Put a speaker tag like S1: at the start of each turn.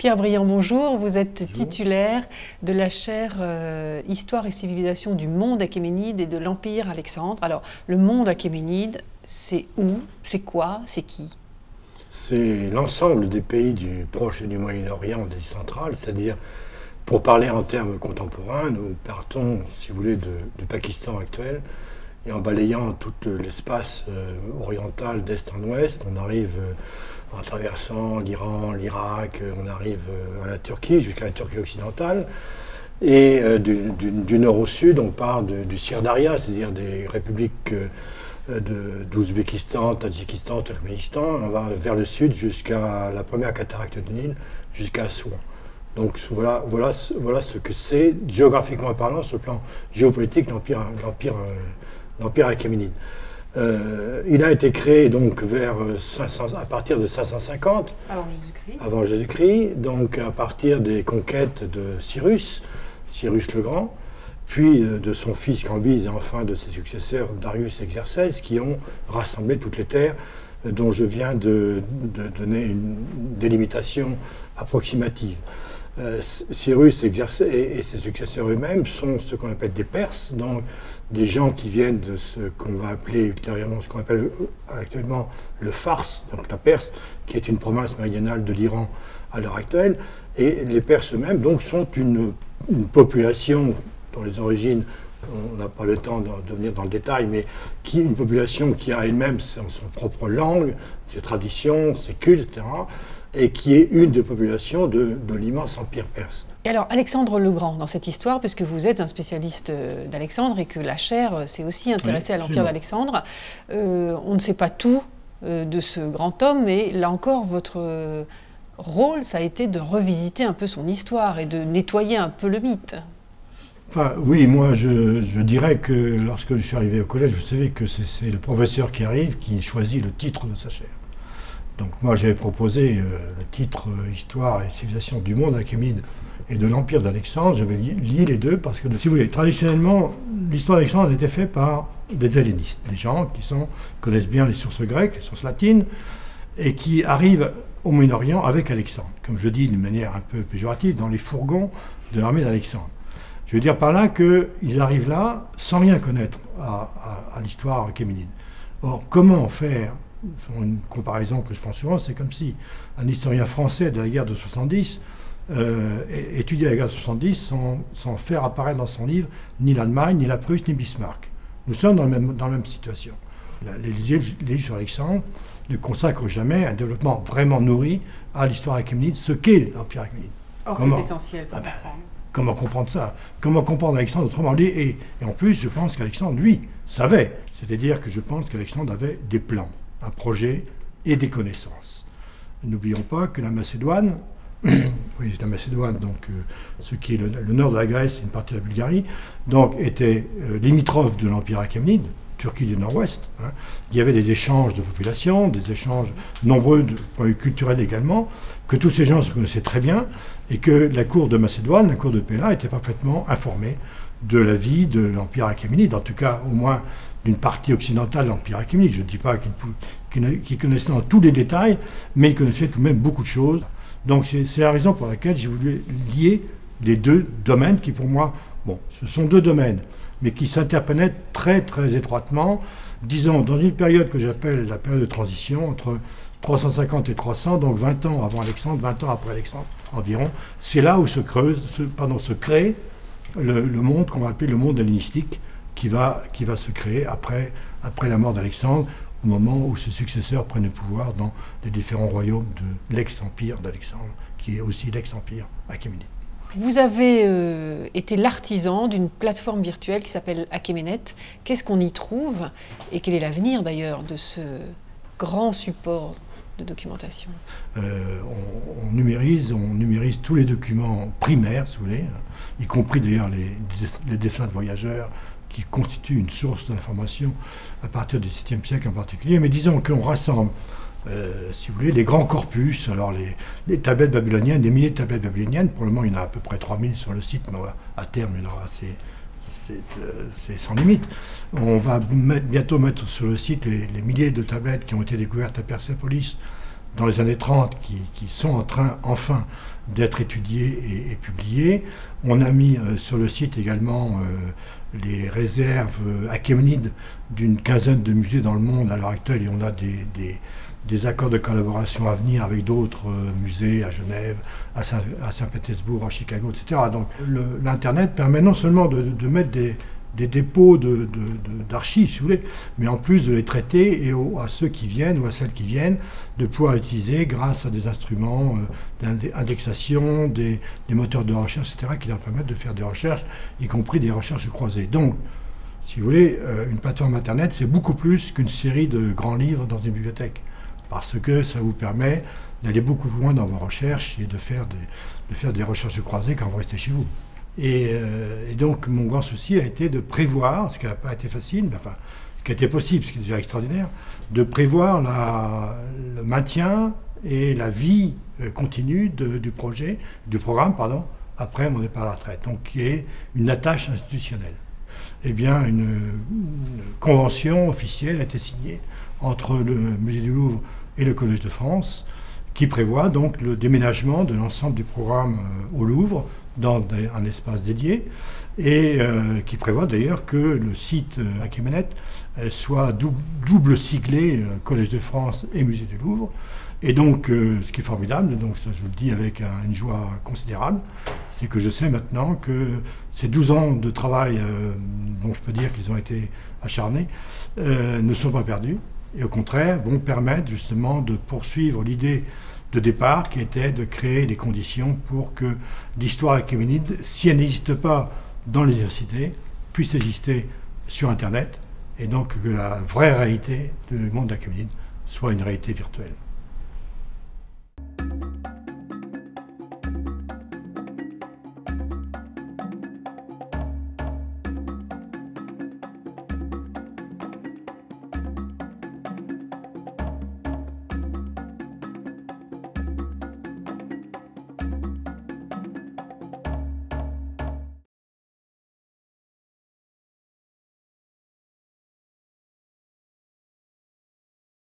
S1: Pierre Briand, bonjour. Vous êtes titulaire de la chaire euh, Histoire et civilisation du monde achéménide et de l'Empire Alexandre. Alors, le monde achéménide, c'est où? C'est quoi? C'est qui?
S2: C'est l'ensemble des pays du Proche et du Moyen-Orient, des centrales, c'est-à-dire, pour parler en termes contemporains, nous partons, si vous voulez, du Pakistan actuel, et en balayant tout l'espace euh, oriental d'est en ouest, on arrive euh, en traversant l'Iran, l'Irak, euh, on arrive euh, à la Turquie, jusqu'à la Turquie occidentale. Et euh, du, nord au sud, on part du Sirdaria, c'est-à-dire des républiques d'Ouzbékistan, Tadjikistan, Turkménistan. On va vers le sud jusqu'à la première cataracte de Nil, jusqu'à Assouan. Donc voilà, ce que c'est, géographiquement parlant, sur le plan géopolitique, l'Empire achéménide. Euh, il a été créé donc vers 500, à partir de 550 avant Jésus-Christ, donc à partir des conquêtes de Cyrus, Cyrus le Grand, puis euh, de son fils Cambyse et enfin de ses successeurs Darius et Xerxès qui ont rassemblé toutes les terres euh, dont je viens de, donner une délimitation approximative. Cyrus et, ses successeurs eux-mêmes sont ce qu'on appelle des Perses, donc des gens qui viennent de ce qu'on va appeler ultérieurement, ce qu'on appelle actuellement le Fars, donc la Perse, qui est une province méridionale de l'Iran à l'heure actuelle. Et les Perses eux-mêmes donc, sont une, population dont les origines, on n'a pas le temps de venir dans le détail, mais qui une population qui a elle-même son, propre langue, ses traditions, ses cultes, etc., et qui est une des populations de l'immense empire perse.
S1: Et alors, Alexandre le Grand, dans cette histoire, puisque vous êtes un spécialiste euh, d'Alexandre et que la chaire euh, s'est aussi intéressée à l'Empire d'Alexandre, euh, on ne sait pas tout de ce grand homme, mais là encore, votre rôle, ça a été de revisiter un peu son histoire et de nettoyer un peu le mythe.
S2: Enfin, oui, moi je, je, dirais que lorsque je suis arrivé au collège, vous savez que c'est le professeur qui arrive qui choisit le titre de sa chaire. Donc moi j'avais proposé le titre Histoire et civilisation du monde Achémide et de l'Empire d'Alexandre. Je vais lier les deux parce que, si vous voulez, traditionnellement, l'histoire d'Alexandre a été faite par des hellénistes, des gens qui sont, connaissent bien les sources grecques, les sources latines, et qui arrivent au Moyen-Orient avec Alexandre, comme je dis d'une manière un peu péjorative, dans les fourgons de l'armée d'Alexandre. Je veux dire par là qu'ils arrivent là sans rien connaître à, à l'histoire achéménide. Or, comment faire une comparaison que je prends souvent, c'est comme si un historien français de la guerre de 70 euh, étudier la guerre de 70 sans, sans, faire apparaître dans son livre ni l'Allemagne, ni la Prusse, ni Bismarck. Nous sommes dans, le même, dans la même situation. les, livres sur Alexandre ne consacrent jamais un développement vraiment nourri à l'histoire achéménide, ce qu'est l'Empire achéménide.
S1: Or, c'est essentiel pour ah ben,
S2: Comment comprendre ça? Comment comprendre Alexandre autrement? Dit et, et en plus, je pense qu'Alexandre, lui, savait. C'est-à-dire que je pense qu'Alexandre avait des plans, un projet et des connaissances. N'oublions pas que la Macédoine oui, la Macédoine, donc euh, ce qui est le, nord de la Grèce et une partie de la Bulgarie, donc était euh, limitrophe de l'Empire achéménide, Turquie du Nord-Ouest. Hein. Il y avait des échanges de population, des échanges nombreux de points culturels également, que tous ces gens se connaissaient très bien, et que la cour de Macédoine, la cour de Péla, était parfaitement informée de la vie de l'Empire achéménide, en tout cas au moins d'une partie occidentale de l'Empire achéménide. Je ne dis pas qu'ils connaissaient dans tous les détails, mais ils connaissaient tout de même beaucoup de choses. Donc c'est la raison pour laquelle j'ai voulu lier les deux domaines qui pour moi, bon, ce sont deux domaines, mais qui s'interpénètrent très très étroitement, disons dans une période que j'appelle la période de transition entre 350 et 300, donc 20 ans avant Alexandre, 20 ans après Alexandre environ, c'est là où se creuse, pardon, se crée le, monde qu'on va appeler le monde hellénistique qui va, qui va se créer après, après la mort d'Alexandre, au moment où ses successeurs prennent le pouvoir dans les différents royaumes de l'ex-empire d'Alexandre, qui est aussi l'ex-empire achéménide.
S1: Vous avez euh, été l'artisan d'une plateforme virtuelle qui s'appelle Achéménet. Qu'est-ce qu'on y trouve? Et quel est l'avenir d'ailleurs de ce grand support documentation
S2: euh, on, numérise, tous les documents primaires, si vous voulez, y compris d'ailleurs les, les dessins de voyageurs, qui constitue une source d'information à partir du 7e siècle en particulier. Mais disons qu'on rassemble, euh, si vous voulez, les grands corpus, alors les, tablettes babyloniennes, des milliers de tablettes babyloniennes. Pour le moment, il y en a à peu près 3000 sur le site, mais à terme, il y en aura euh, c'est sans limite. On va bientôt mettre sur le site les, milliers de tablettes qui ont été découvertes à Persepolis dans les années 30 qui, sont en train enfin d'être étudiés et, publiés. On a mis sur le site également les réserves achéménides d'une quinzaine de musées dans le monde à l'heure actuelle et on a des, accords de collaboration à venir avec d'autres musées à Genève, à Saint-Pétersbourg, à Chicago, etc. Donc l'Internet permet non seulement de mettre des, des dépôts d'archives, de, si vous voulez, mais en plus de les traiter et à ceux qui viennent ou à celles qui viennent, de pouvoir utiliser grâce à des instruments euh, d'indexation, des, moteurs de recherche, etc., qui leur permettent de faire des recherches, y compris des recherches croisées. Donc, si vous voulez, euh, une plateforme Internet, c'est beaucoup plus qu'une série de grands livres dans une bibliothèque, parce que ça vous permet d'aller beaucoup plus loin dans vos recherches et de faire des, de faire des recherches croisées quand vous restez chez vous. Euh, et, donc, mon grand souci a été de prévoir, ce qui n'a pas été facile, mais enfin, ce qui a été possible, ce qui est déjà extraordinaire, de prévoir la, le maintien et la vie euh, continue du projet, du programme, pardon, après mon départ à la retraite, donc qui est une attache institutionnelle. Eh bien, une, convention officielle a été signée entre le Musée du Louvre et le Collège de France, qui prévoit donc le déménagement de l'ensemble du programme euh, au Louvre dans un espace dédié et euh, qui prévoit d'ailleurs que le site à euh, euh, soit double siglé Collège de France et Musée du Louvre. Et donc, ce qui est formidable, donc ça je le dis avec une joie considérable, c'est que je sais maintenant que ces 12 ans de travail, dont je peux dire qu'ils ont été acharnés, ne sont pas perdus, et au contraire vont permettre justement de poursuivre l'idée de départ qui était de créer les conditions pour que l'histoire achéménide, si elle n'existe pas dans les universités, puisse exister sur Internet et donc que la vraie réalité du monde achéménide soit une réalité virtuelle.